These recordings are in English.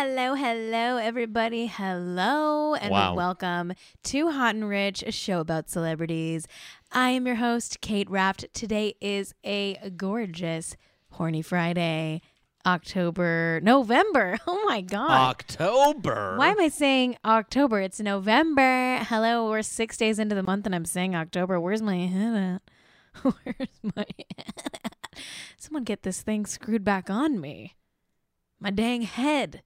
Hello, hello, everybody. Hello, and Wow. welcome to Hot and Rich, a show about celebrities. I am your host, Kate Raft. Today is a gorgeous, horny Friday, October, November. Oh my God. October. Why am I saying October? It's November. Hello, we're six days into the month and I'm saying October. Where's my head at? Where's my head at? Someone get this thing screwed back on me. My dang head.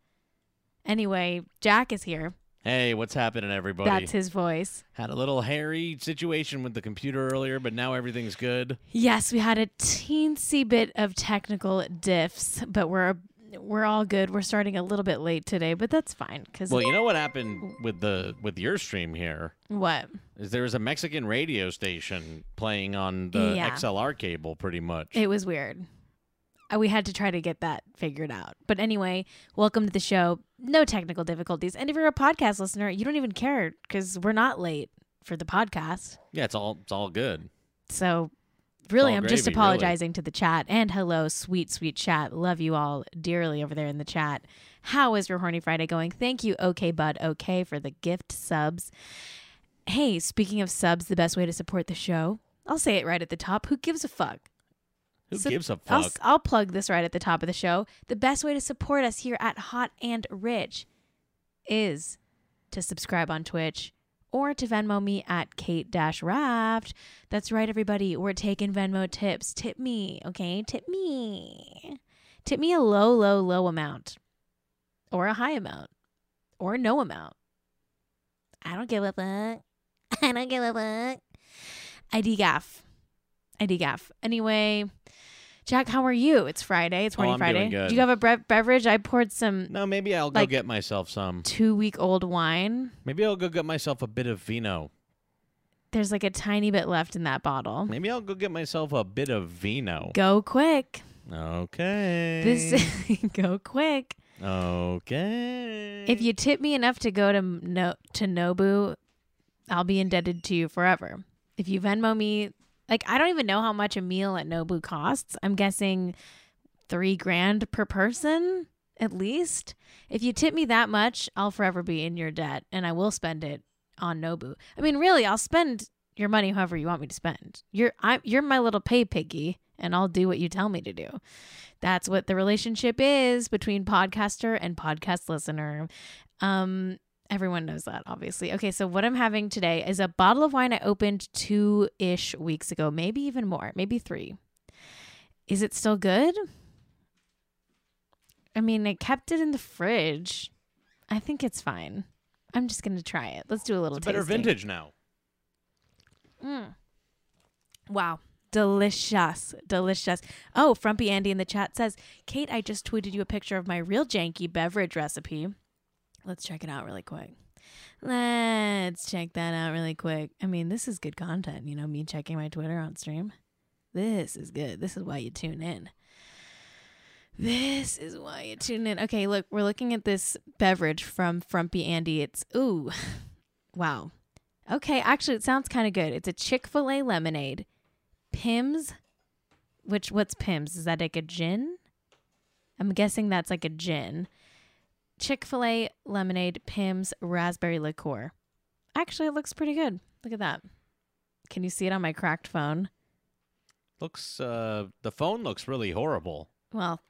Anyway, Jack is here. Hey, what's happening, everybody? That's his voice. Had a little hairy situation with the computer earlier, but now everything's good. Yes, we had a teensy bit of technical diffs, but we're we're all good. We're starting a little bit late today, but that's fine. Cause Well, you know what happened with the with your stream here what? is there was a Mexican radio station playing on the Yeah. XLR cable, pretty much. It was weird. Uh, We had to try to get that figured out. But anyway, welcome to the show. No technical difficulties. And if you're a podcast listener, you don't even care because we're not late for the podcast. yeah, it's all it's all good. So really, I'm just gravy, apologizing to the chat. And hello, sweet, sweet chat. Love you all dearly over there in the chat. How is your Horny Friday going? Thank you, OK Bud OK, for the gift subs. Hey, speaking of subs, the best way to support the show, I'll say it right at the top. Who gives a fuck? Who So- gives a I'll, fuck? I'll plug this right at the top of the show. The best way to support us here at Hot and Rich is to subscribe on Twitch or to Venmo me at Kate Raft. That's right, everybody. We're taking Venmo tips. Tip me, okay? Tip me. Tip me a low, low, low amount or a high amount or no amount. I don't give a fuck. I don't give a fuck. I degaff. I degaff. Anyway, Jack, how are you? It's Friday. It's Oh, Horny I'm Friday. doing good. Do you have a bre- beverage? I poured some no, maybe I'll go get myself some. two week old wine. Maybe I'll go get myself a bit of vino. There's like a tiny bit left in that bottle. Maybe I'll go get myself a bit of vino. Go quick. Okay. This go quick. Okay. If you tip me enough to go to no to Nobu, I'll be indebted to you forever. If you Venmo me, like I don't even know how much a meal at Nobu costs. I'm guessing three grand per person at least. If you tip me that much, I'll forever be in your debt, and I will spend it on Nobu. I mean, really, I'll spend your money however you want me to spend. You're I'm you're my little pay piggy, and I'll do what you tell me to do. That's what the relationship is between podcaster and podcast listener. Um, everyone knows that, obviously. Okay, so what I'm having today is a bottle of wine I opened two ish weeks ago, maybe even more, maybe three. Is it still good? I mean, I kept it in the fridge. I think it's fine. I'm just gonna try it. Let's do a little it's better tasting. vintage now. Mm. Wow. Delicious. Delicious. Oh, Frumpy Andy in the chat says, Kate, I just tweeted you a picture of my real janky beverage recipe. Let's check it out really quick. Let's check that out really quick. I mean, this is good content, you know, me checking my Twitter on stream. This is good. This is why you tune in. This is why you tune in. Okay, look, we're looking at this beverage from Frumpy Andy. It's, ooh, wow. Okay, actually, it sounds kind of good. It's a Chick fil A lemonade. Pimm's, which, what's Pimm's? Is that like a gin? I'm guessing that's like a gin. Chick fil A lemonade, Pimm's, raspberry liqueur. Actually, it looks pretty good. Look at that. Can you see it on my cracked phone? Looks uh the phone looks really horrible. Well,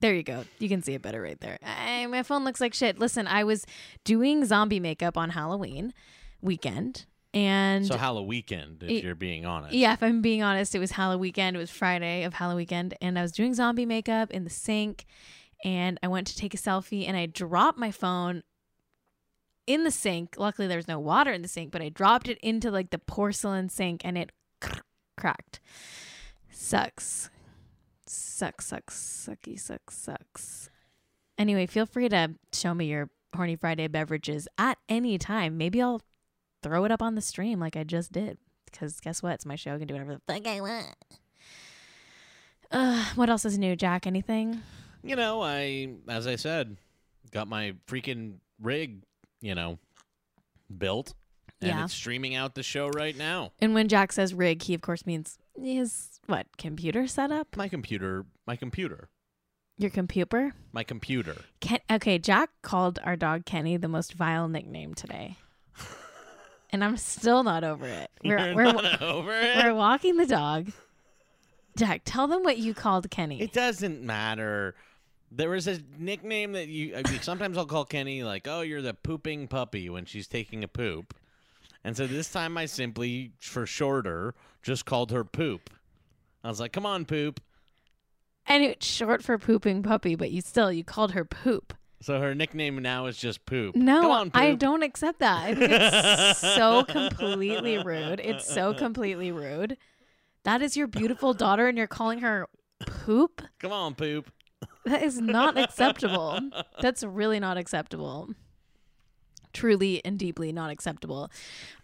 there you go. You can see it better right there. I, my phone looks like shit. Listen, I was doing zombie makeup on Halloween weekend. And so Halloween weekend, if It- you're being honest. Yeah, if I'm being honest, it was Halloween weekend. It was Friday of Halloween weekend, and I was doing zombie makeup in the sink, and I went to take a selfie, and I dropped my phone in the sink. Luckily, there was no water in the sink, but I dropped it into like the porcelain sink, and it cracked. Sucks, sucks, sucks, sucky, sucks, sucks. Anyway, feel free to show me your horny Friday beverages at any time. Maybe I'll throw it up on the stream like I just did. Because guess what? It's my show. I can do whatever the fuck I want. Uh, what else is new, Jack? Anything? You know, I as I said, got my freaking rig, you know, built. And Yeah. it's streaming out the show right now. And when Jack says rig, he of course means his what computer setup. My computer my computer. Your computer? My computer. Ken- okay, Jack called our dog Kenny the most vile nickname today. and I'm still not over it. We're, You're we're, not over it. we're walking the dog. Jack, tell them what you called Kenny. It doesn't matter. There was a nickname that you. I mean, sometimes I'll call Kenny like, "Oh, you're the pooping puppy" when she's taking a poop, and so this time I simply, for shorter, just called her Poop. I was like, "Come on, Poop." and it's short for pooping puppy, but you still you called her poop. So her nickname now is just Poop. No, on, Poop. I don't accept that. I think it's so completely rude. It's so completely rude. That is your beautiful daughter, and you're calling her poop. Come on, Poop. That is not acceptable. That's really not acceptable. Truly and deeply not acceptable.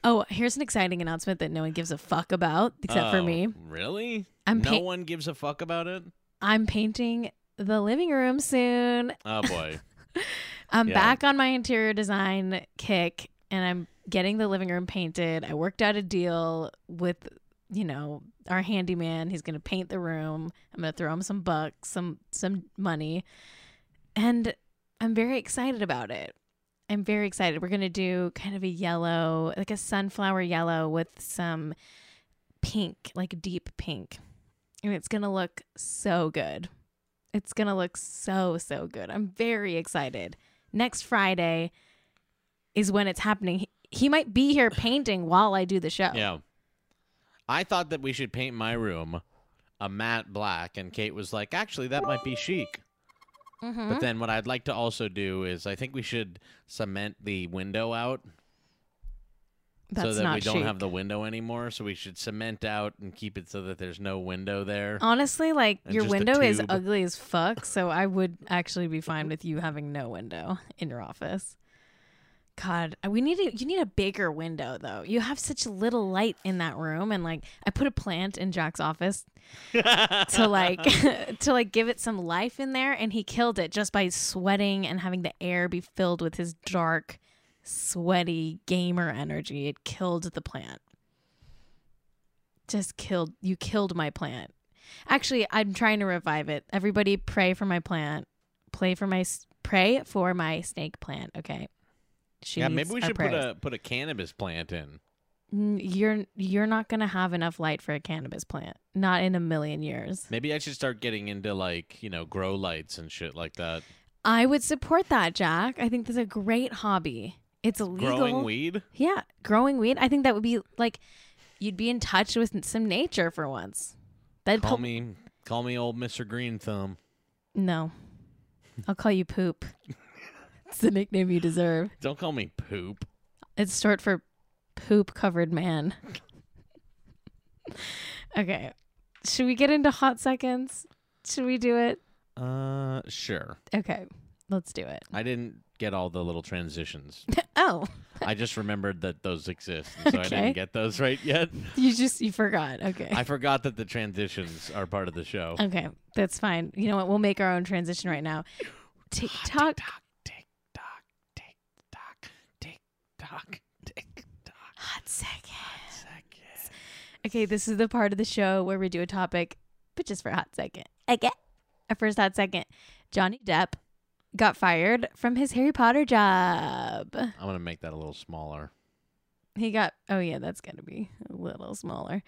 Oh, here's an exciting announcement that no one gives a fuck about except for Oh, me. Really? I'm no pa- one gives a fuck about it. I'm painting the living room soon. Oh boy. I'm Yeah. back on my interior design kick and I'm getting the living room painted. I worked out a deal with, you know, our handyman. He's going to paint the room. I'm going to throw him some bucks, some some money. And I'm very excited about it. I'm very excited. We're going to do kind of a yellow, like a sunflower yellow with some pink, like deep pink. And it's going to look so good. It's going to look so, so good. I'm very excited. Next Friday is when it's happening. He, he might be here painting while I do the show. Yeah. I thought that we should paint my room a matte black, and Kate was like, "Actually, that might be chic." Mhm. But then what I'd like to also do is I think we should cement the window out That's so that we don't chic. have the window anymore. So we should cement out and keep it so that there's no window there. Honestly, like And your window is ugly as fuck, so I would actually be fine with you having no window in your office. God, uh, we need a, you need a bigger window though. You have such little light in that room, and like I put a plant in Jack's office to like to like give it some life in there, and he killed it just by sweating and having the air be filled with his dark, sweaty gamer energy. It killed the plant. Just killed you killed my plant. Actually, I'm trying to revive it. Everybody pray for my plant. Play for my pray for my snake plant, okay? She yeah, maybe we should put a put a cannabis plant in. You're you're not going to have enough light for a cannabis plant. Not in a million years. Maybe I should start getting into like you know grow lights and shit like that. I would support that, Jack. I think that's a great hobby. It's illegal. Growing weed. Yeah, growing weed. I think that would be like you'd be in touch with some nature for once. That'd Call po- me call me old Mister Green Thumb. No. I'll call you poop. it's the nickname you deserve. Don't call me poop. It's short for poop covered man. okay. Should we get into hot seconds? Should we do it? Uh, sure. Okay. Let's do it. I didn't get all the little transitions. Oh, I just remembered that those exist, so I didn't get those right yet. you just you forgot. Okay. I forgot that the transitions are part of the show. okay. That's fine. You know what? We'll make our own transition right now. TikTok. tick tock, tick tock, tick tock, tick tock. Hot second. Second. Okay, this is the part of the show where we do a topic, but just for a hot second. Okay. Our first hot second. Johnny Depp got fired from his Harry Potter job. I'm gonna make that a little smaller. He got, oh yeah, that's going to be a little smaller.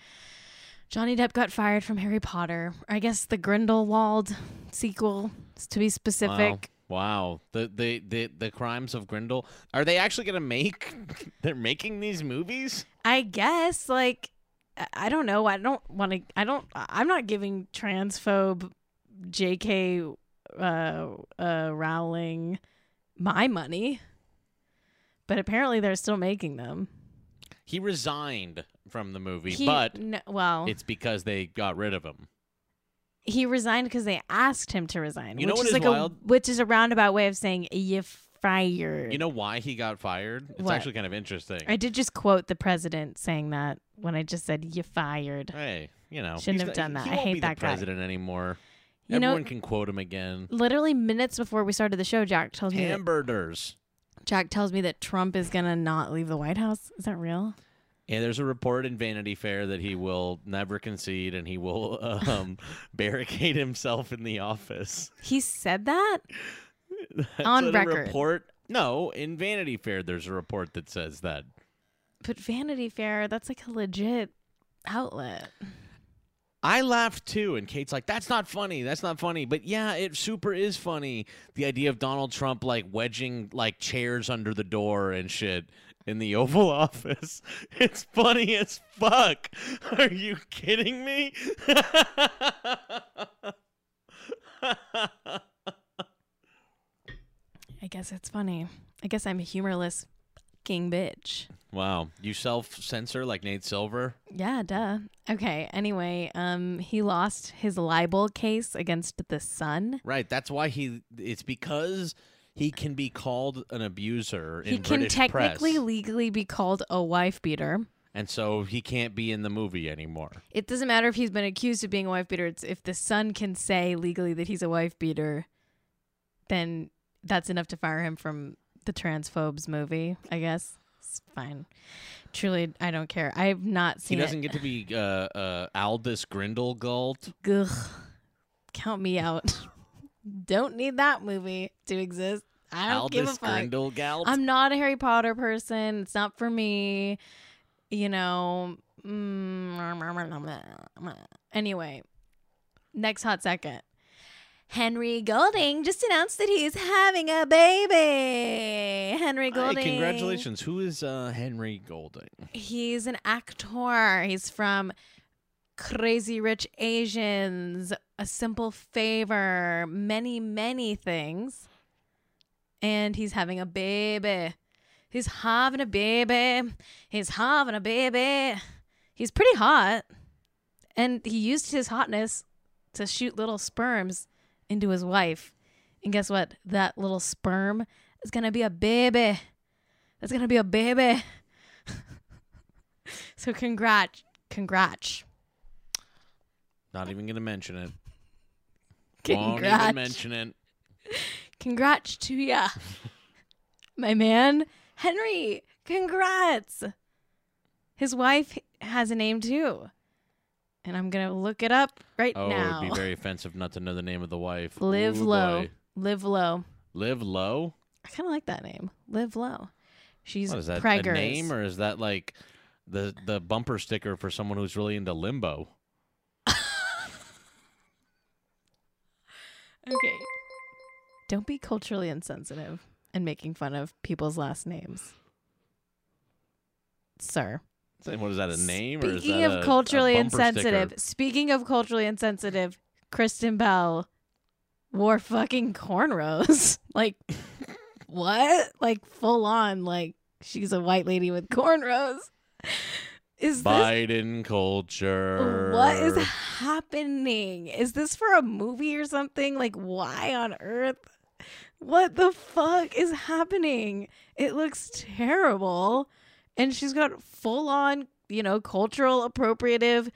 Johnny Depp got fired from Harry Potter. I guess the Grindelwald sequel, to be specific. Wow. The, the the the crimes of Grindel. Are they actually gonna make? They're making these movies. I guess, like, I- I don't know. I don't want to, I don't, I'm not giving transphobe JK uh, uh, Rowling my money. But apparently they're still making them. He resigned from the movie, He- but no, well, it's because they got rid of him. He resigned because they asked him to resign. You know which what is is like wild? a which is a roundabout way of saying you fired. You know why he got fired? It's What? actually kind of interesting. I did just quote the president saying that when I just said you fired. hey, you know, Shouldn't have not- done that. I hate that guy. president anymore. You know- Everyone can quote him again. Literally minutes before we started the show, Jack tells me that, Hamburgers. Jack tells me that Trump is gonna not leave the White House. Is that real? And there's a report in Vanity Fair that he will never concede and he will um, barricade himself in the office. He said that? On record. report. No, in Vanity Fair, there's a report that says that. But Vanity Fair, that's like a legit outlet. I laughed too, and Kate's like, "That's not funny. That's not funny." But yeah, it super is funny. The idea of Donald Trump like wedging like chairs under the door and shit in the Oval Office. It's funny as fuck. Are you kidding me? I guess it's funny. I guess I'm a humorless king bitch. wow, you self censor like Nate Silver. Yeah, duh. Okay, anyway, um he lost his libel case against the Sun. Right. That's why he. It's because he can be called an abuser in He can British technically press, legally be called a wife beater. and so he can't be in the movie anymore. It doesn't matter if he's been accused of being a wife beater. It's if the Sun can say legally that he's a wife beater, then that's enough to fire him from the transphobes movie. I guess it's fine. Truly, I don't care. I've not seen. He doesn't it. get to be uh, uh, Aldous Grindelwald. Ugh. Count me out. don't need that movie to exist. I don't give a Aldous fuck. I'm not a Harry Potter person. It's not for me. You know. mm, Anyway, next hot second. Henry Golding just announced that he's having a baby. Henry Golding. congratulations. Who is uh, Henry Golding? He's an actor. He's from Crazy Rich Asians, A Simple Favor, many, many things. And he's having a baby. He's having a baby. He's having a baby. He's pretty hot. And he used his hotness to shoot little sperms into his wife. And guess what? That little sperm is going to be a baby. That's going to be a baby. So congrats, congrats, Not even going to mention it. Won't even congrats, mention it. congrats to ya, my man Henry. Congrats. His wife has a name too, and I'm gonna look it up right Oh, now. it'd be very offensive not to know the name of the wife. Live Ooh, low, boy. live low. Live low? I kind of like that name, live low. She's What is that? preggers. A name or is that like the the bumper sticker for someone who's really into limbo? Okay. Don't be culturally insensitive and making fun of people's last names, sir. Say, What is that? A name or is Speaking that of a- a culturally sticker? insensitive, speaking of culturally insensitive, Kristen Bell wore fucking cornrows. like what? Like full on like she's a white lady with cornrows. Is this Biden culture. what is happening? Is this for a movie or something? Like why on earth? What the fuck is happening? It looks terrible. And she's got full on, you know, cultural appropriative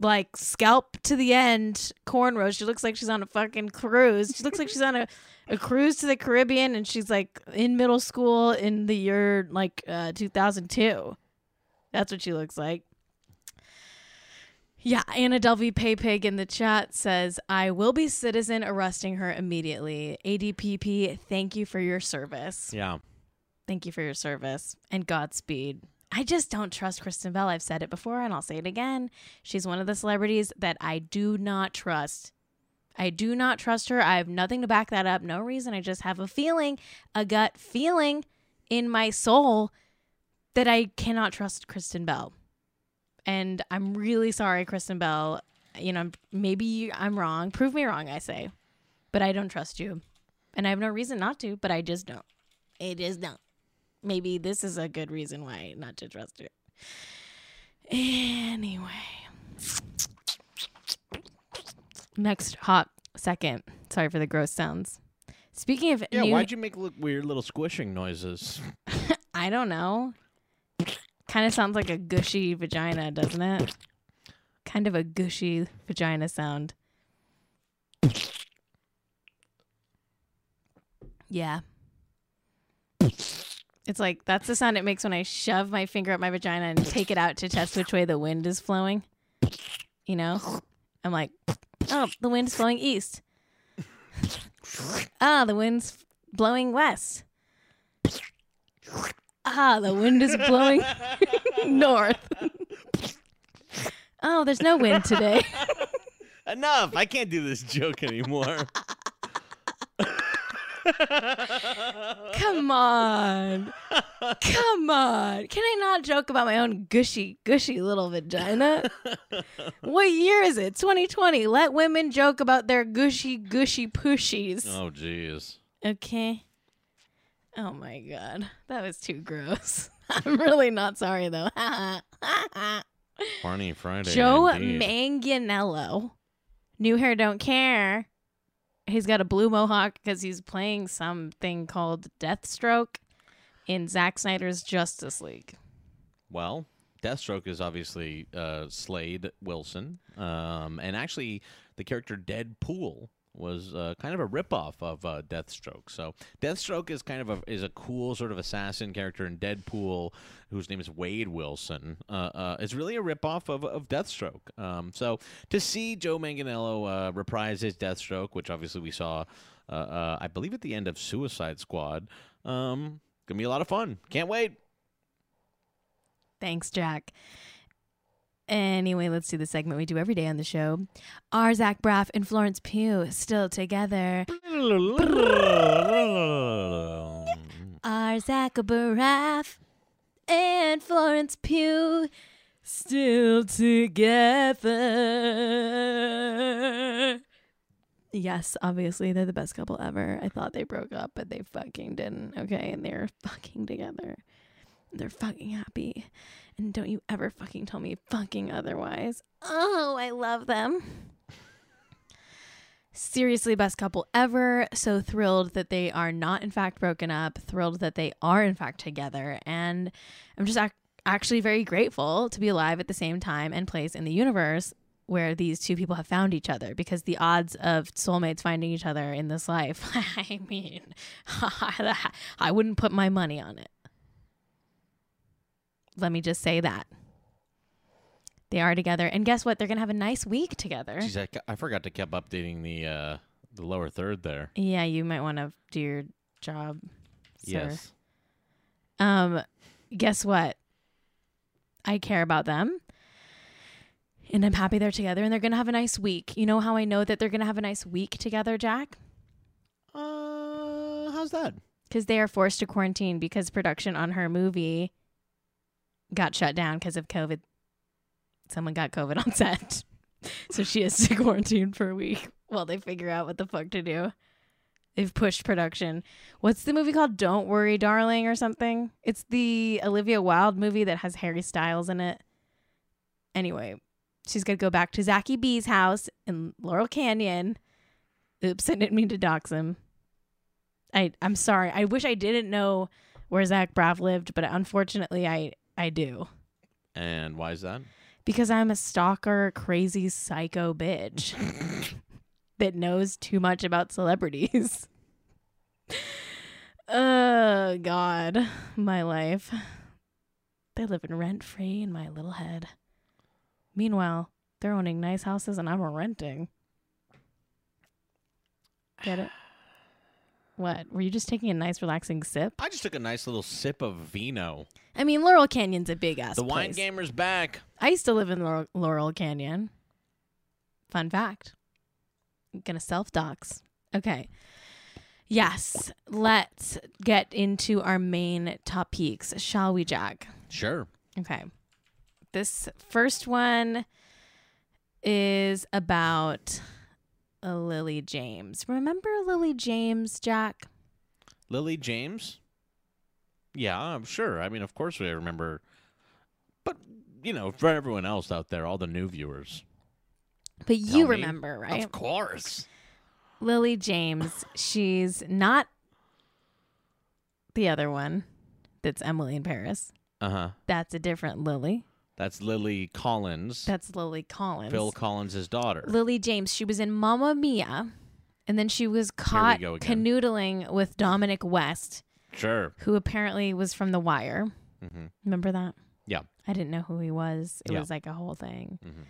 like scalp to the end cornrows. She looks like she's on a fucking cruise. She looks like she's on a, a cruise to the Caribbean and she's like in middle school in the year like uh 2002. That's what she looks like. Yeah, Anna Delvey Pay Pig in the chat says, I will be citizen arresting her immediately. ADPP, thank you for your service. Yeah. Thank you for your service and Godspeed. I just don't trust Kristen Bell. I've said it before and I'll say it again. She's one of the celebrities that I do not trust. I do not trust her. I have nothing to back that up. No reason. I just have a feeling, a gut feeling in my soul that I cannot trust Kristen Bell. And I'm really sorry, Kristen Bell. You know, maybe I'm wrong. Prove me wrong, I say. But I don't trust you. And I have no reason not to, but I just don't. It is don't. Maybe this is a good reason why not to trust you. Anyway. Next hot second. Sorry for the gross sounds. Speaking of Yeah, new, why'd you make look weird little squishing noises? I don't know. Kind of sounds like a gushy vagina, doesn't it? Kind of a gushy vagina sound. Yeah. It's like that's the sound it makes when I shove my finger up my vagina and take it out to test which way the wind is flowing. You know? I'm like, oh, the wind's flowing east. Ah, the wind's blowing west. Ah, the wind is blowing north. oh, there's no wind today. Enough! I can't do this joke anymore. Come on. Come on. Can I not joke about my own gushy, gushy little vagina? what year is it? 2020. Let women joke about their gushy, gushy pushies. oh, jeez. Okay. Oh my god. That was too gross. I'm really not sorry though. Horny Friday. Joe indeed. Manganiello. New hair don't care. He's got a blue mohawk because he's playing something called Deathstroke in Zack Snyder's Justice League. Well, Deathstroke is obviously uh, Slade Wilson, um, and actually the character Deadpool was uh, kind of a ripoff of uh, Deathstroke. So Deathstroke is kind of a is a cool sort of assassin character, in Deadpool, whose name is Wade Wilson, uh, uh, is really a ripoff of of Deathstroke. Um, so to see Joe Manganiello uh, reprise his Deathstroke, which obviously we saw, uh, I believe at the end of Suicide Squad, um, gonna be a lot of fun. Can't wait. Thanks, Jack. Anyway, let's do the segment we do every day on the show. Are Zach Braff and Florence Pugh still together? Are Zach Braff and Florence Pugh still together? Yes, obviously they're the best couple ever. I thought they broke up, but they fucking didn't. Okay, and they're fucking together. They're fucking happy. And don't you ever fucking tell me fucking otherwise. Oh, I love them. Seriously, best couple ever. So thrilled that they are not, in fact, broken up. Thrilled that they are, in fact, together. And I'm just ac- actually very grateful to be alive at the same time and place in the universe where these two people have found each other because the odds of soulmates finding each other in this life, I mean, I wouldn't put my money on it. Let me just say that. They are together. And guess what? They're going to have a nice week together. Jeez, I, I forgot to keep updating the uh, the lower third there. Yeah, you might want to do your job. Sir. Yes. Um, guess what? I care about them. And I'm happy they're together and they're going to have a nice week. You know how I know that they're going to have a nice week together, Jack? Uh, how's that? Because they are forced to quarantine because production on her movie got shut down because of COVID. Someone got COVID on set. so she has to quarantine for a week while they figure out what the fuck to do. They've pushed production. What's the movie called? Don't Worry, Darling, or something? It's the Olivia Wilde movie that has Harry Styles in it. Anyway, she's going to go back to Zachy B's house in Laurel Canyon. Oops, I didn't mean to dox him. I, I'm sorry. I wish I didn't know where Zach Braff lived, but unfortunately, I, I do. And why is that? Because I'm a stalker, crazy psycho bitch that knows too much about celebrities. oh, God. My life. They live in rent free in my little head. Meanwhile, they're owning nice houses and I'm renting. Get it? What? Were you just taking a nice, relaxing sip? I just took a nice little sip of vino. I mean, Laurel Canyon's a big ass The wine place. gamer's back. I used to live in Laurel, Laurel Canyon. Fun fact. I'm gonna self dox. Okay. Yes, let's get into our main topics, shall we, Jack? Sure. Okay. This first one is about a Lily James. Remember Lily James, Jack? Lily James? Yeah, I'm sure. I mean, of course we remember. But, you know, for everyone else out there, all the new viewers. But you me. remember, right? Of course. Lily James, she's not the other one that's Emily in Paris. Uh huh. That's a different Lily. That's Lily Collins. That's Lily Collins. Phil Collins' daughter. Lily James, she was in Mamma Mia, and then she was caught go again. canoodling with Dominic West Sure. who apparently was from The Wire. hmm Remember that? Yeah. I didn't know who he was. It Yeah. was like a whole thing. Mhm.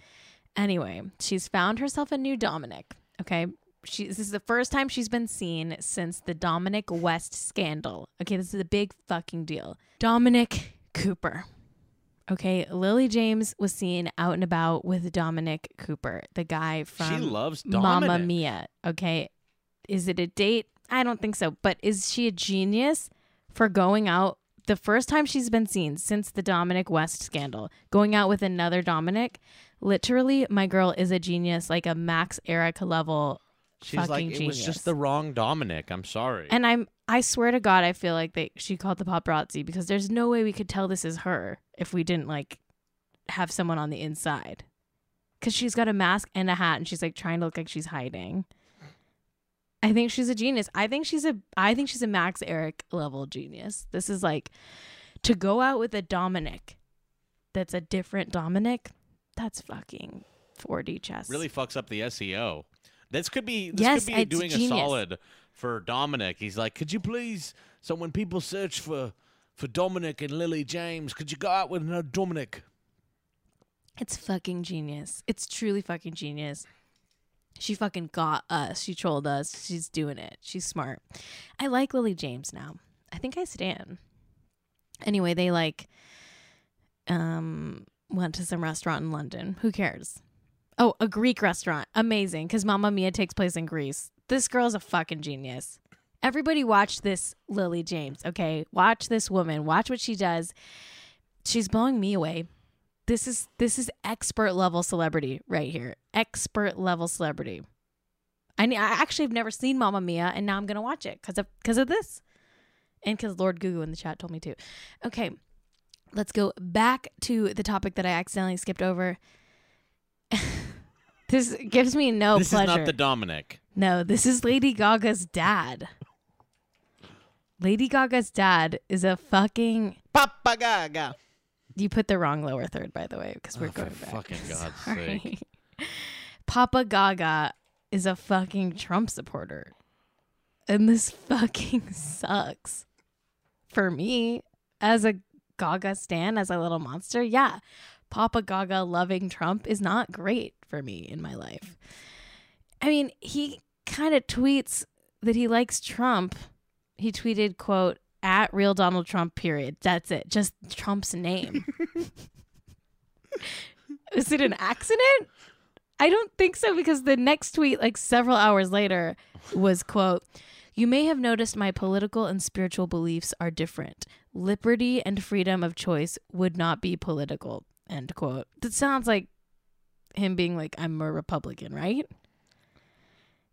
Anyway, she's found herself a new Dominic. Okay. She, this is the first time she's been seen since the Dominic West scandal. Okay, this is a big fucking deal. Dominic Cooper. Okay, Lily James was seen out and about with Dominic Cooper, the guy from she loves Dominic. Mamma Mia. Okay. Is it a date? I don't think so. But is she a genius for going out the first time she's been seen since the Dominic West scandal, going out with another Dominic? Literally, my girl is a genius, like a Max Eric level. She's like, fucking it was just the wrong Dominic. I'm sorry. And I'm I swear to God, I feel like they she called the paparazzi because there's no way we could tell this is her if we didn't like have someone on the inside. Cause she's got a mask and a hat and she's like trying to look like she's hiding. I think she's a genius. I think she's a I think she's a Max Eric level genius. This is like to go out with a Dominic that's a different Dominic, that's fucking 4D chess. really fucks up the SEO. This could be this Yes, could be doing genius. a solid for Dominic. He's like, could you please? So when people search for for Dominic and Lily James, could you go out with another Dominic? It's fucking genius. It's truly fucking genius. She fucking got us. She trolled us. She's doing it. She's smart. I like Lily James now. I think I stand. Anyway, they like um went to some restaurant in London. Who cares? Oh, a Greek restaurant. Amazing cuz Mamma Mia takes place in Greece. This girl's a fucking genius. Everybody watch this Lily James, okay? Watch this woman. Watch what she does. She's blowing me away this is this is expert level celebrity right here. Expert level celebrity. I I actually have never seen Mamma Mia, and now I'm gonna watch it because of because of this, and because Lord Gugu in the chat told me to. Okay, let's go back to the topic that I accidentally skipped over. this gives me no this pleasure. is not the Dominic. No, this is Lady Gaga's dad. Lady Gaga's dad is a fucking. Papa Gaga. You put the wrong lower third, by the way, because we're Oh, for going back. fucking God's Sorry. sake. Papa Gaga is a fucking Trump supporter. And this fucking sucks. For me, as a Gaga stan, as a little monster, yeah. Papa Gaga loving Trump is not great for me in my life. I mean, he kind of tweets that he likes Trump. He tweeted, quote, at real Donald Trump, period. That's it. Just Trump's name. Is it an accident? I don't think so because the next tweet, like several hours later, was quote, You may have noticed my political and spiritual beliefs are different. Liberty and freedom of choice would not be political. End quote. That sounds like him being like, I'm a Republican, right?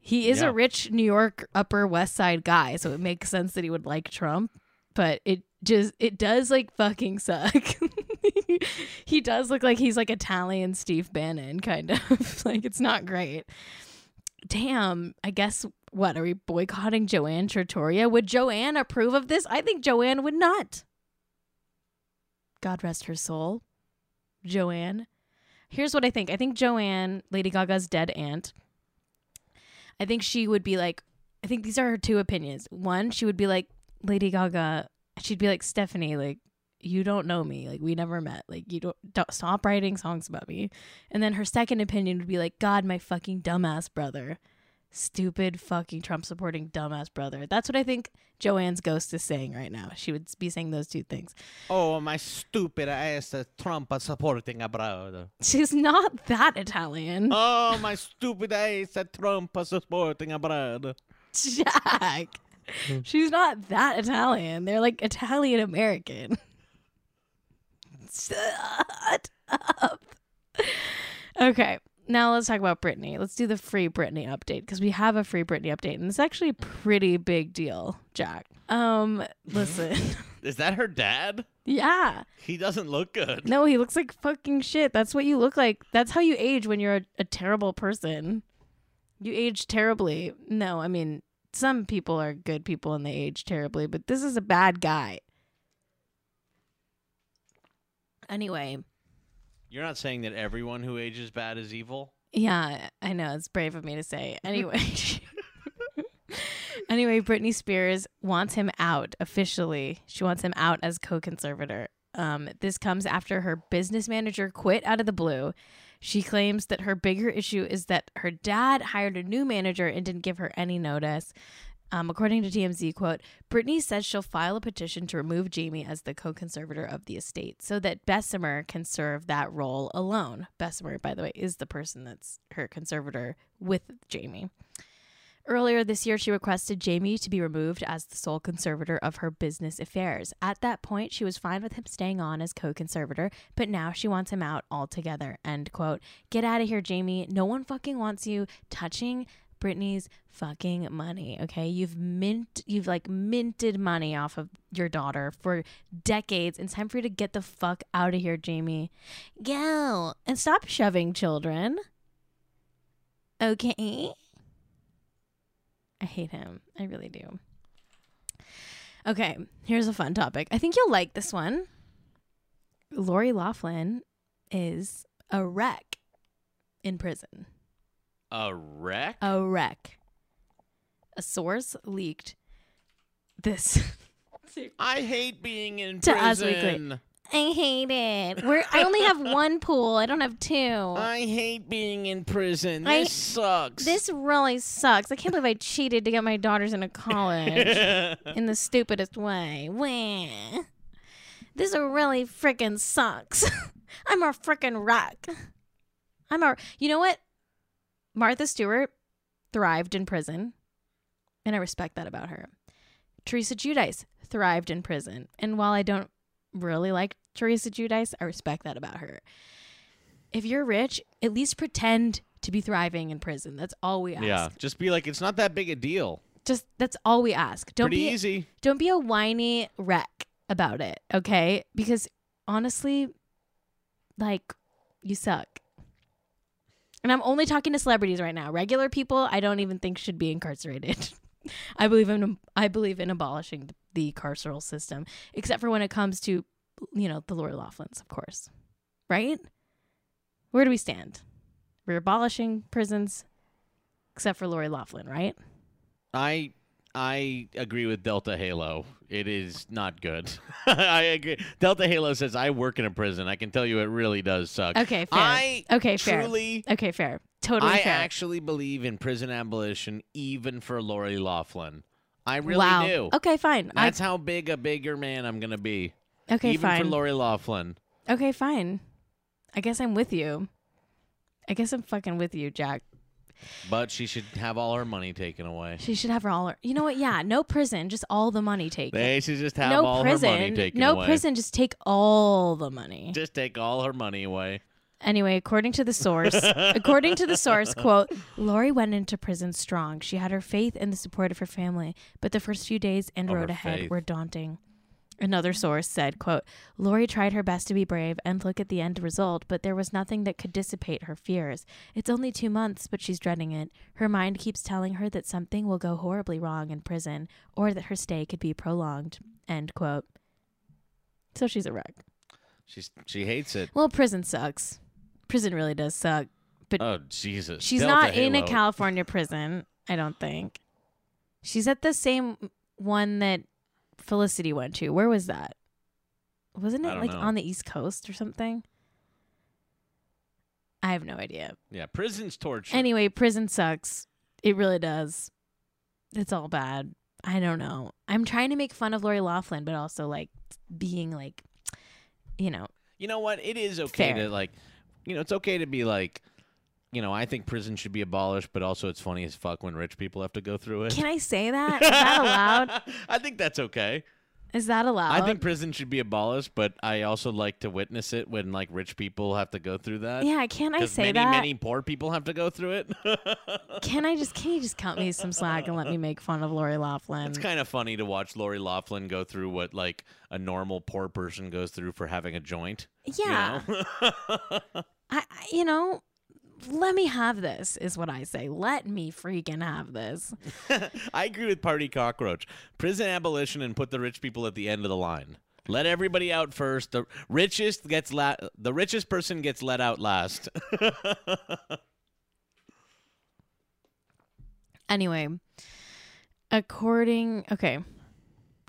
He is Yeah. a rich New York Upper West Side guy, so it makes sense that he would like Trump. But it just it does like fucking suck. he does look like he's like Italian Steve Bannon, kind of. like it's not great. Damn, I guess what are we boycotting Joanne Trattoria? Would Joanne approve of this? I think Joanne would not. God rest her soul. Joanne. Here's what I think. I think Joanne, Lady Gaga's dead aunt, I think she would be like, I think these are her two opinions. One, she would be like, Lady Gaga, she'd be like, Stephanie, like, you don't know me. Like, we never met. Like, you don't, don't stop writing songs about me. And then her second opinion would be like, God, my fucking dumbass brother. Stupid fucking Trump supporting dumbass brother. That's what I think Joanne's ghost is saying right now. She would be saying those two things. Oh, my stupid ass Trump supporting a brother. She's not that Italian. Oh, my stupid ass Trump supporting a brother. Jack. She's not that Italian. They're like Italian American. Shut up. Okay, now let's talk about Britney. Let's do the free Britney update because we have a free Britney update, and it's actually a pretty big deal, Jack. Um, listen, Is that her dad? yeah, He doesn't look good. no, he looks like fucking shit. That's what you look like. That's how you age when you're a, a terrible person. You age terribly. No, I mean, some people are good people and they age terribly, but this is a bad guy. Anyway, You're not saying that everyone who ages bad is evil? yeah, I know it's brave of me to say. Anyway, Anyway, Britney Spears wants him out officially. She wants him out as co-conservator. Um, this comes after her business manager quit out of the blue. She claims that her bigger issue is that her dad hired a new manager and didn't give her any notice. Um, according to TMZ, quote, Britney says she'll file a petition to remove Jamie as the co-conservator of the estate so that Bessemer can serve that role alone. Bessemer, by the way, is the person that's her conservator with Jamie. Earlier this year, she requested Jamie to be removed as the sole conservator of her business affairs. At that point, she was fine with him staying on as co conservator, but now she wants him out altogether. End quote. Get out of here, Jamie. No one fucking wants you touching Britney's fucking money, okay? You've mint you've like minted money off of your daughter for decades. It's time for you to get the fuck out of here, Jamie. Go and stop shoving children. Okay? I hate him. I really do. Okay, here's a fun topic. I think you'll like this one. Lori Loughlin is a wreck in prison. A wreck? A wreck. A source leaked this. I hate being in To prison. Us Weekly. I hate it. We're, I only have one pool. I don't have two. I hate being in prison. I- This sucks. This really sucks. I can't believe I cheated to get my daughters into college in the stupidest way. Wah. This really freaking sucks. I'm a freaking wreck. I'm a. You know what? Martha Stewart thrived in prison, and I respect that about her. Teresa Giudice thrived in prison, and while I don't really like Teresa Giudice, I respect that about her. If you're rich, at least pretend to be thriving in prison. That's all we ask. yeah, just be like, it's not that big a deal. Just that's all we ask. Don't Pretty be easy. don't be a whiny wreck about it, okay? Because honestly, like you suck. And I'm only talking to celebrities right now. Regular people, I don't even think should be incarcerated. I believe in I believe in abolishing the carceral system, except for when it comes to, you know, the Lori Loughlins, of course. Right? Where do we stand? We're abolishing prisons, except for Lori Loughlin, right? I I agree with Delta Halo. It is not good. I agree. Delta Halo says I work in a prison. I can tell you it really does suck. Okay, fair. I okay, fair. truly Okay, fair. Totally I fair. actually believe in prison abolition even for Lori Loughlin. I really wow. do. Okay, fine. I, That's how big a bigger man I'm gonna be. okay, even fine. for Lori Loughlin. okay, fine. I guess I'm with you. I guess I'm fucking with you, Jack. But she should have all her money taken away. She should have her all. Her, you know what? Yeah, no prison, just all the money taken. They should just have no all prison. her money taken no away. prison, just take all the money. Just take all her money away. Anyway, according to the source, according to the source, quote, Lori went into prison strong. She had her faith and the support of her family, but the first few days and Oh, road ahead faith. were daunting. Another source said, quote, Lori tried her best to be brave and look at the end result, but there was nothing that could dissipate her fears. It's only two months, but she's dreading it. Her mind keeps telling her that something will go horribly wrong in prison, or that her stay could be prolonged. End quote. So she's a wreck. She's she hates it. Well, prison sucks. Prison really does suck. But Oh Jesus. she's Delta not in a California prison, I don't think. She's at the same one that Felicity went to. Where was that? Wasn't it like know. on the East Coast or something? I have no idea. Yeah, prison's torture. Anyway, prison sucks. It really does. It's all bad. I don't know. I'm trying to make fun of Lori Loughlin, but also like being like, you know, You know what? It is okay Fair. to like, you know, it's okay to be like, you know, I think prison should be abolished, but also it's funny as fuck when rich people have to go through it. can I say that? Is that allowed? I think that's okay. Is that allowed? I think prison should be abolished, but I also like to witness it when like rich people have to go through that. Yeah, can I say many, that? many many poor people have to go through it. Can I just can you just cut me some slack and let me make fun of Lori Loughlin? it's kind of funny to watch Lori Loughlin go through what like a normal poor person goes through for having a joint. you yeah, know? I, I you know, let me have this is what I say. Let me freaking have this. I agree with Party Cockroach. Prison abolition and put the rich people at the end of the line. Let everybody out first. The richest gets la- the richest person gets let out last. Anyway, According, okay,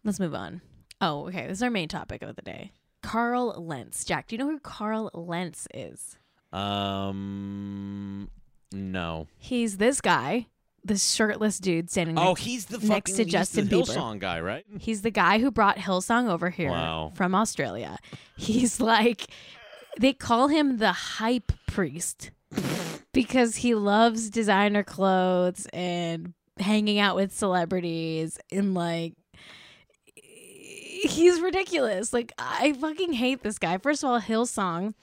let's move on. Oh, okay. This is our main topic of the day. Carl Lentz. Jack, do you know who Carl Lentz is? Um, no. He's this guy, this shirtless dude standing Oh, next. he's the next fucking to he's Justin the Bieber. Hillsong guy, right? He's the guy who brought Hillsong over here Wow. from Australia. He's like, they call him the hype priest because he loves designer clothes and hanging out with celebrities and like, he's ridiculous. Like, I fucking hate this guy. First of all, Hillsong,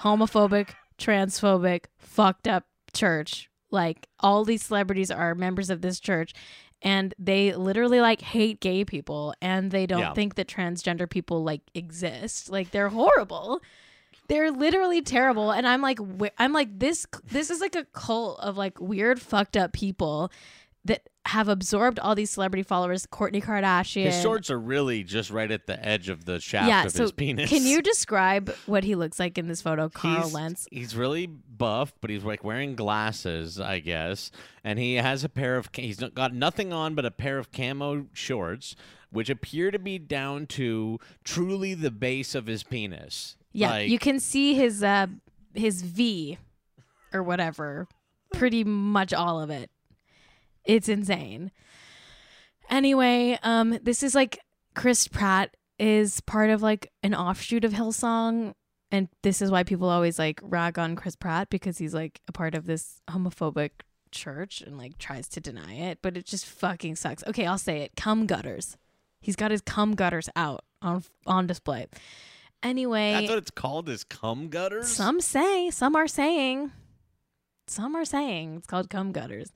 homophobic, transphobic, fucked up church. Like, all these celebrities are members of this church and they literally like hate gay people and they don't Yeah. think that transgender people like exist like they're horrible they're literally terrible and i'm like wh- i'm like this this is like a cult of like weird fucked up people that have absorbed all these celebrity followers kourtney kardashian His shorts are really just right at the edge of the shaft yeah of so his penis. can you describe what he looks like in this photo carl he's, lentz He's really buff, but he's like wearing glasses, I guess, and he has a pair of. he's got nothing on but a pair of camo shorts, which appear to be down to truly the base of his penis. yeah Like, you can see his uh his v or whatever pretty much all of it it's insane anyway um this is like chris pratt is part of like an offshoot of hillsong and this is why people always like rag on chris pratt because he's like a part of this homophobic church and like tries to deny it but it just fucking sucks okay i'll say it cum gutters he's got his cum gutters out on on display anyway That's what it's called. Is cum gutters? some say, some are saying, some are saying it's called cum gutters.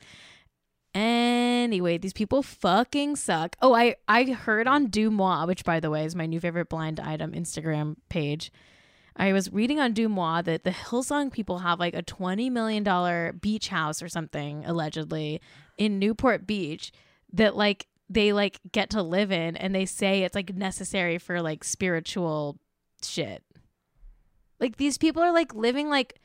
Anyway, these people fucking suck. Oh, I I heard on DeuxMoi, which by the way is my new favorite blind item Instagram page. I was reading on DeuxMoi that the Hillsong people have like a twenty million dollar beach house or something allegedly in Newport Beach that like they like get to live in, and they say it's like necessary for like spiritual shit. Like these people are like living like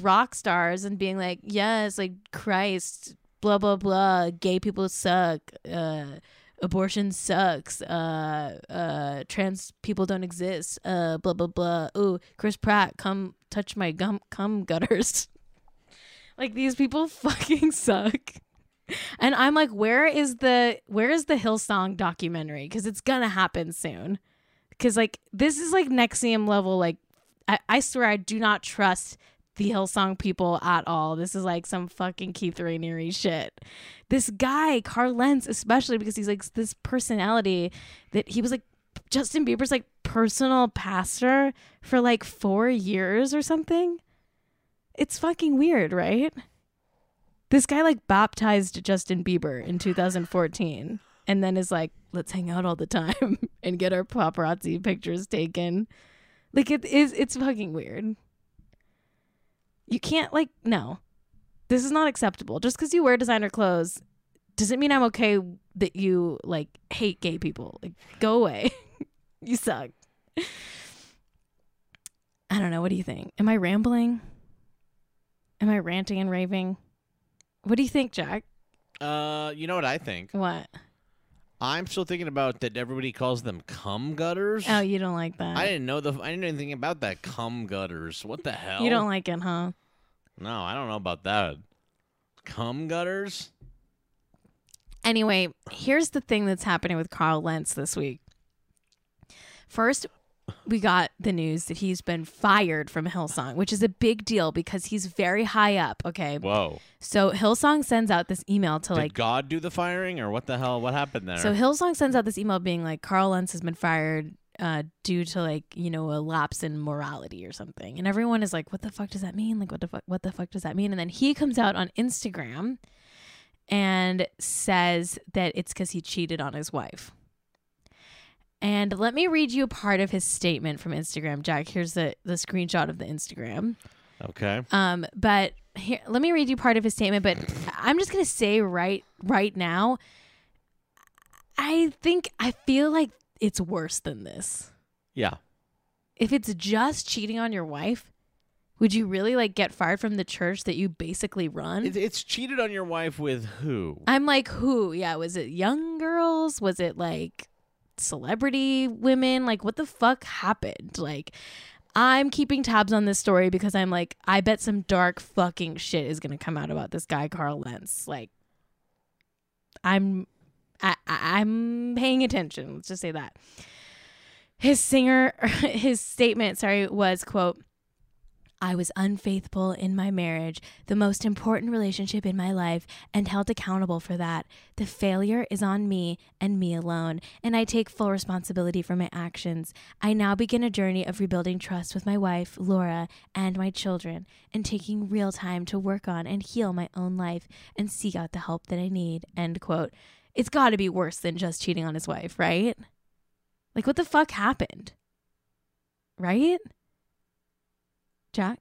rock stars and being like, yes, like Christ, blah blah blah, gay people suck, uh abortion sucks, uh uh trans people don't exist, uh blah blah blah. Ooh, Chris Pratt, come touch my gum cum gutters. like these people fucking suck. And I'm like, where is the where is the Hillsong documentary? Because it's gonna happen soon because like this is like NXIVM level. Like I, I swear I do not trust the Hillsong people at all. This is like some fucking Keith Raniere shit. This guy Carl Lentz, especially because he's like this personality that he was like Justin Bieber's like personal pastor for like four years or something. It's fucking weird, right? This guy like baptized Justin Bieber in 2014 and then is like, let's hang out all the time and get our paparazzi pictures taken. Like it is it's fucking weird. You can't like no. This is not acceptable. Just because you wear designer clothes doesn't mean I'm okay that you like hate gay people. Like go away. you suck. I don't know. What do you think? Am I rambling? Am I ranting and raving? What do you think, Jack? Uh, you know what I think? What? I'm still thinking about that. Everybody calls them cum gutters. Oh, you don't like that. I didn't know the. I didn't know anything about that cum gutters. What the hell? you don't like it, huh? No, I don't know about that. Cum gutters. Anyway, here's the thing that's happening with Carl Lentz this week. First, we got the news that he's been fired from Hillsong, which is a big deal because he's very high up. Okay. Whoa! So Hillsong sends out this email to Did like God do the firing, or what the hell? What happened there? So Hillsong sends out this email being like Carl Lentz has been fired uh, due to like you know a lapse in morality or something, and everyone is like, "What the fuck does that mean? Like, what the fuck? What the fuck does that mean?" And then he comes out on Instagram and says that it's because he cheated on his wife. And let me read you a part of his statement from Instagram, Jack. Here's the the screenshot of the Instagram. okay. Um, but here, let me read you part of his statement. But I'm just gonna say right right now, I think I feel like it's worse than this. Yeah. If it's just cheating on your wife, Would you really like get fired from the church that you basically run? It, it's cheated on your wife with who? I'm like, who? Yeah, was it young girls? Was it like celebrity women? Like, what the fuck happened? Like, I'm keeping tabs on this story because I'm like, I bet some dark fucking shit is gonna come out about this guy Carl Lentz. Like, I'm, I, I'm paying attention. Let's just say that. His singer, his statement, sorry, was quote. I was unfaithful in my marriage, the most important relationship in my life, and held accountable for that. The failure is on me and me alone, and I take full responsibility for my actions. I now begin a journey of rebuilding trust with my wife, Laura, and my children, and taking real time to work on and heal my own life and seek out the help that I need. End quote. It's got to be worse than just cheating on his wife, right? Like, what the fuck happened? Right? Jack?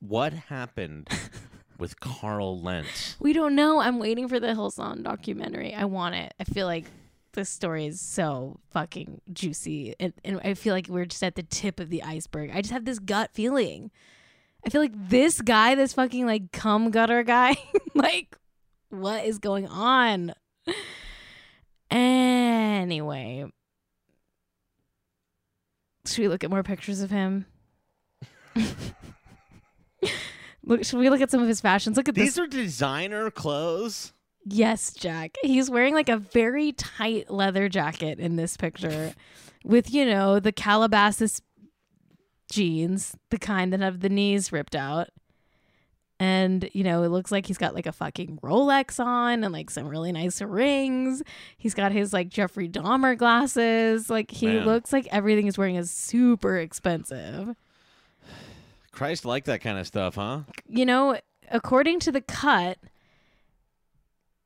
What happened with Carl Lentz? We don't know. I'm waiting for the Hillsong documentary. I want it. I feel like this story is so fucking juicy. And, and I feel like we're just at the tip of the iceberg. I just have this gut feeling. I feel like this guy, this fucking like cum gutter guy, like, what is going on? Anyway, should we look at more pictures of him? look, should we look at some of his fashions? Look at this These are designer clothes. Yes, Jack. He's wearing like a very tight leather jacket in this picture with, you know, the Calabasas jeans, the kind that have the knees ripped out. And, you know, it looks like he's got like a fucking Rolex on and like some really nice rings. He's got his like Jeffrey Dahmer glasses. Like he Man. looks like everything he's wearing is super expensive. Christ like that kind of stuff, huh? you know, according to the cut,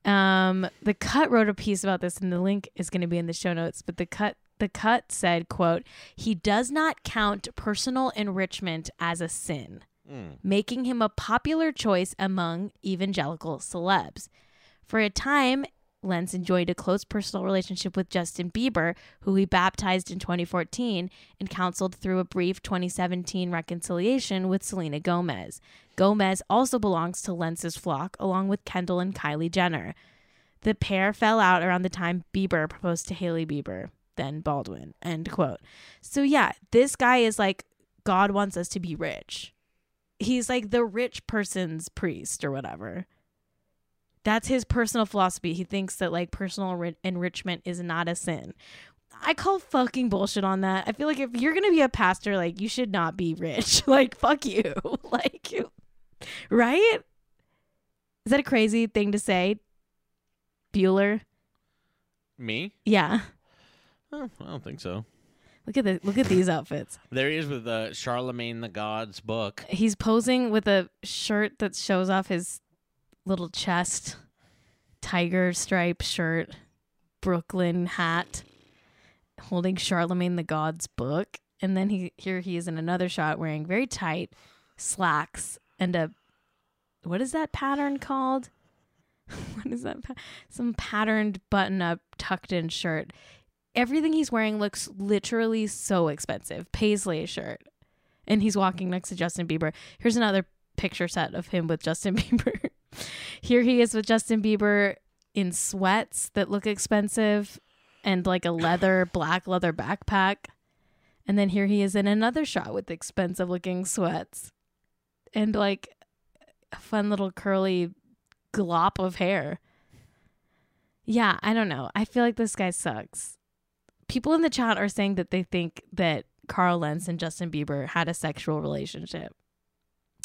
um, the cut wrote a piece about this, and the link is going to be in the show notes. But the cut, the cut said, "quote He does not count personal enrichment as a sin, Mm. making him a popular choice among evangelical celebs. For a time." Lentz enjoyed a close personal relationship with Justin Bieber, who he baptized in 2014 and counseled through a brief 2017 reconciliation with Selena Gomez. Gomez also belongs to Lentz's flock, along with Kendall and Kylie Jenner. The pair fell out around the time Bieber proposed to Hailey Bieber, then Baldwin. End quote. So yeah, this guy is like, God wants us to be rich. He's like the rich person's priest or whatever. That's his personal philosophy. He thinks that like personal enri- enrichment is not a sin. I call fucking bullshit on that. I feel like if you're gonna be a pastor, like you should not be rich. like fuck you. like you, right? Is that a crazy thing to say? Bueller. Me? Yeah. Oh, I don't think so. Look at the look at these outfits. There he is with uh, Charlemagne the God's book. He's posing with a shirt that shows off his little chest, tiger stripe shirt, Brooklyn hat, holding Charlemagne the God's book, and then he here he is in another shot wearing very tight slacks and a what is that pattern called? what is that? Pa- some patterned button up tucked in shirt. Everything he's wearing looks literally so expensive. Paisley shirt. And he's walking next to Justin Bieber. Here's another picture set of him with Justin Bieber. Here he is with Justin Bieber in sweats that look expensive and like a leather, black leather backpack. And then here he is in another shot with expensive looking sweats and like a fun little curly glop of hair. Yeah, I don't know. I feel like this guy sucks. People in the chat are saying that they think that Carl Lentz and Justin Bieber had a sexual relationship.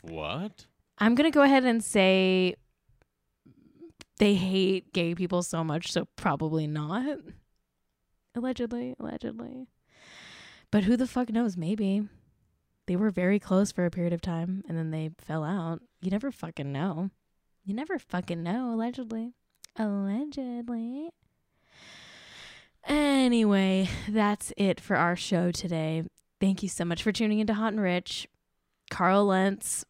What? I'm going to go ahead and say they hate gay people so much, so probably not. Allegedly, allegedly. But who the fuck knows? Maybe. They were very close for a period of time and then they fell out. You never fucking know. You never fucking know, allegedly. Allegedly. Anyway, that's it for our show today. Thank you so much for tuning into Hot and Rich. Carl Lentz,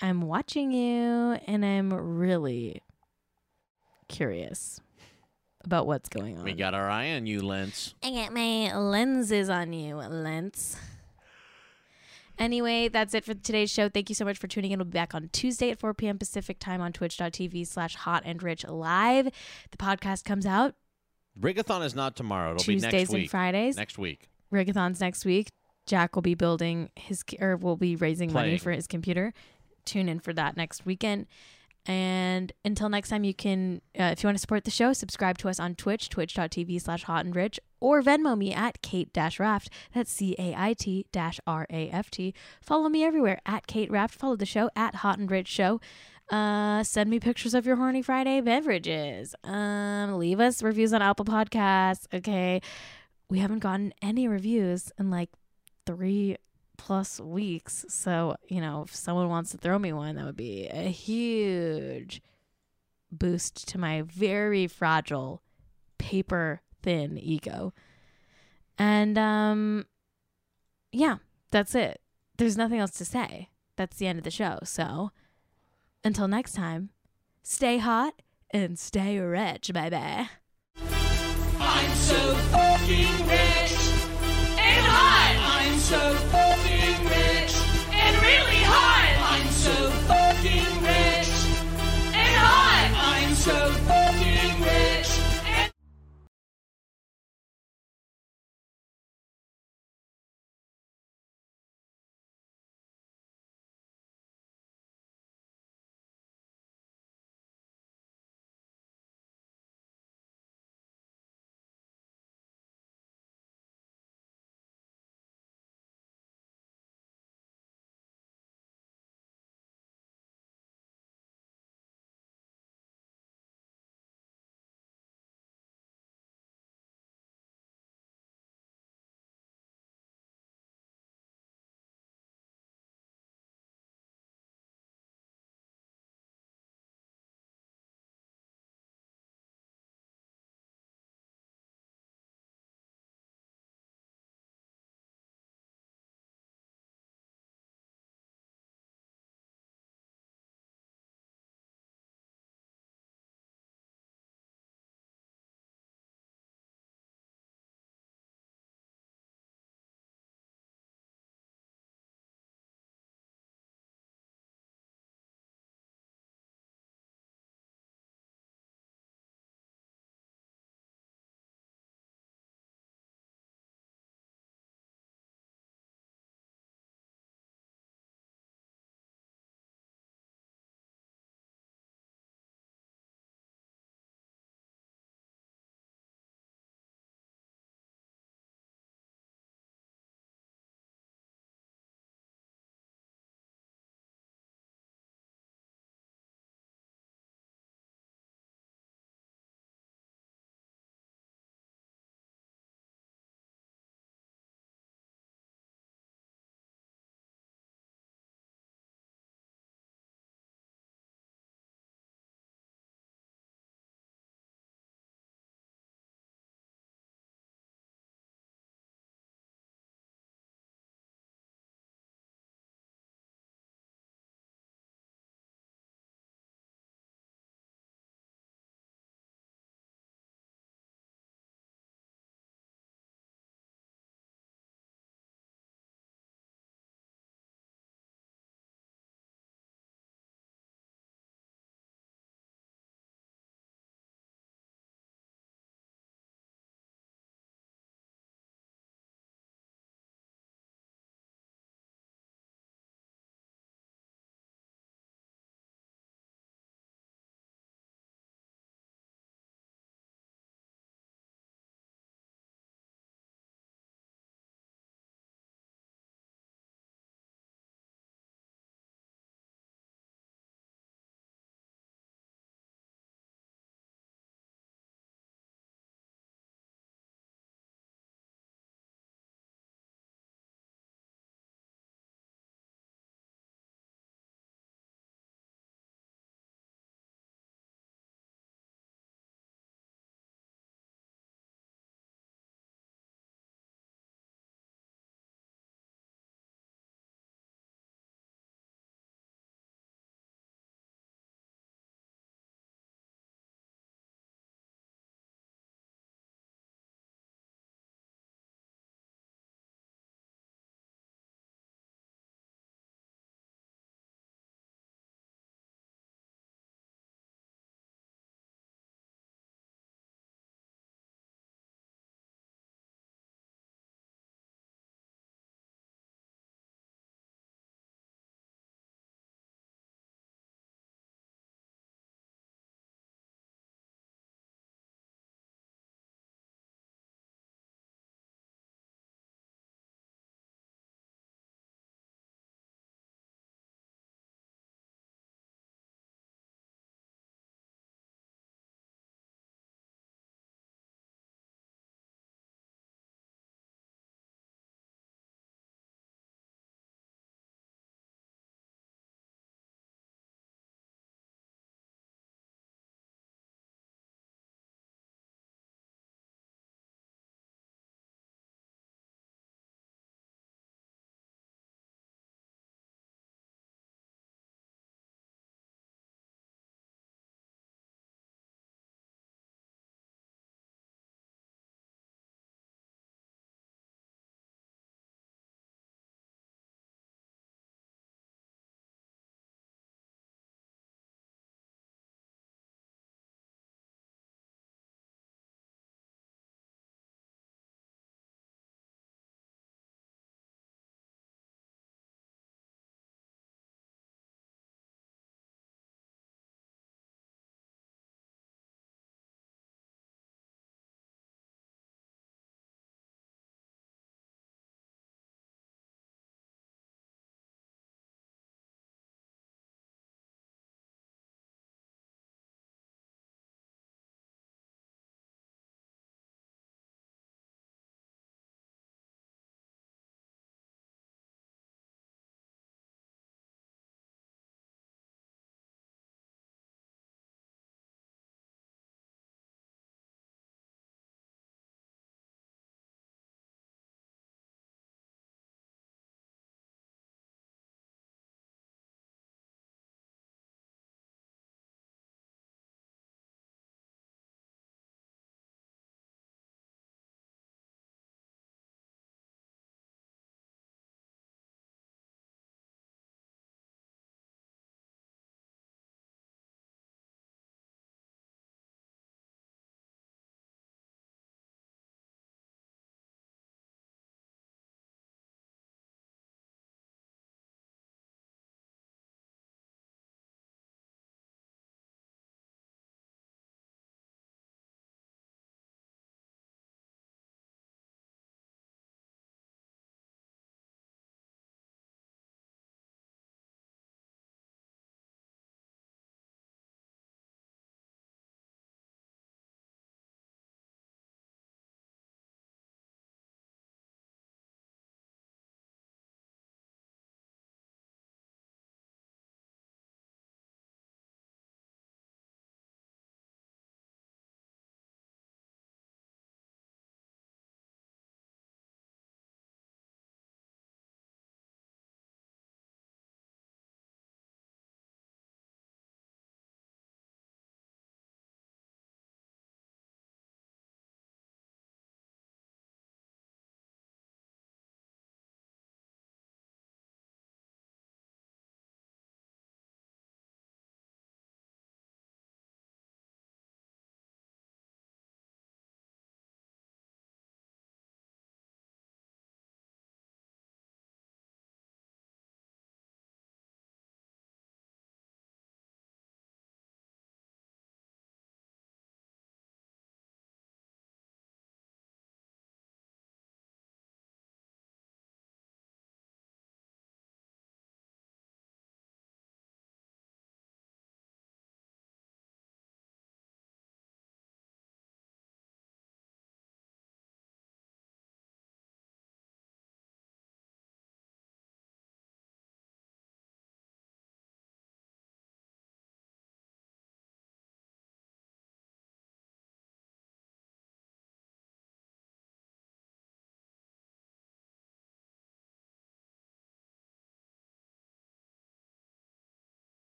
I'm watching you and I'm really curious about what's going on. We got our eye on you, Lentz. I got my lenses on you, Lentz. Anyway, that's it for today's show. Thank you so much for tuning in. We'll be back on Tuesday at 4 p.m. Pacific time on twitch.tv slash hot and rich live. The podcast comes out Rigathon is not tomorrow. It'll be Tuesdays next and. Fridays. Next week. Rigathon's next week. Jack will be building his or will be raising money for his computer. Tune in for that next weekend. And until next time, you can, uh, if you want to support the show, subscribe to us on Twitch, twitch.tv slash hot and rich, or Venmo me at Cait Raft. That's C A I T R A F T. Follow me everywhere at Cait Raft. Follow the show at Hot and Rich Show. Uh, send me pictures of your horny Friday beverages. Um, leave us reviews on Apple Podcasts. Okay. We haven't gotten any reviews in like three plus weeks. So, you know, if someone wants to throw me one, that would be a huge boost to my very fragile, paper thin ego. And um yeah, that's it. There's nothing else to say. That's the end of the show. So, until next time, stay hot and stay rich, baby. I'm so fucking rich and hot. I'm so so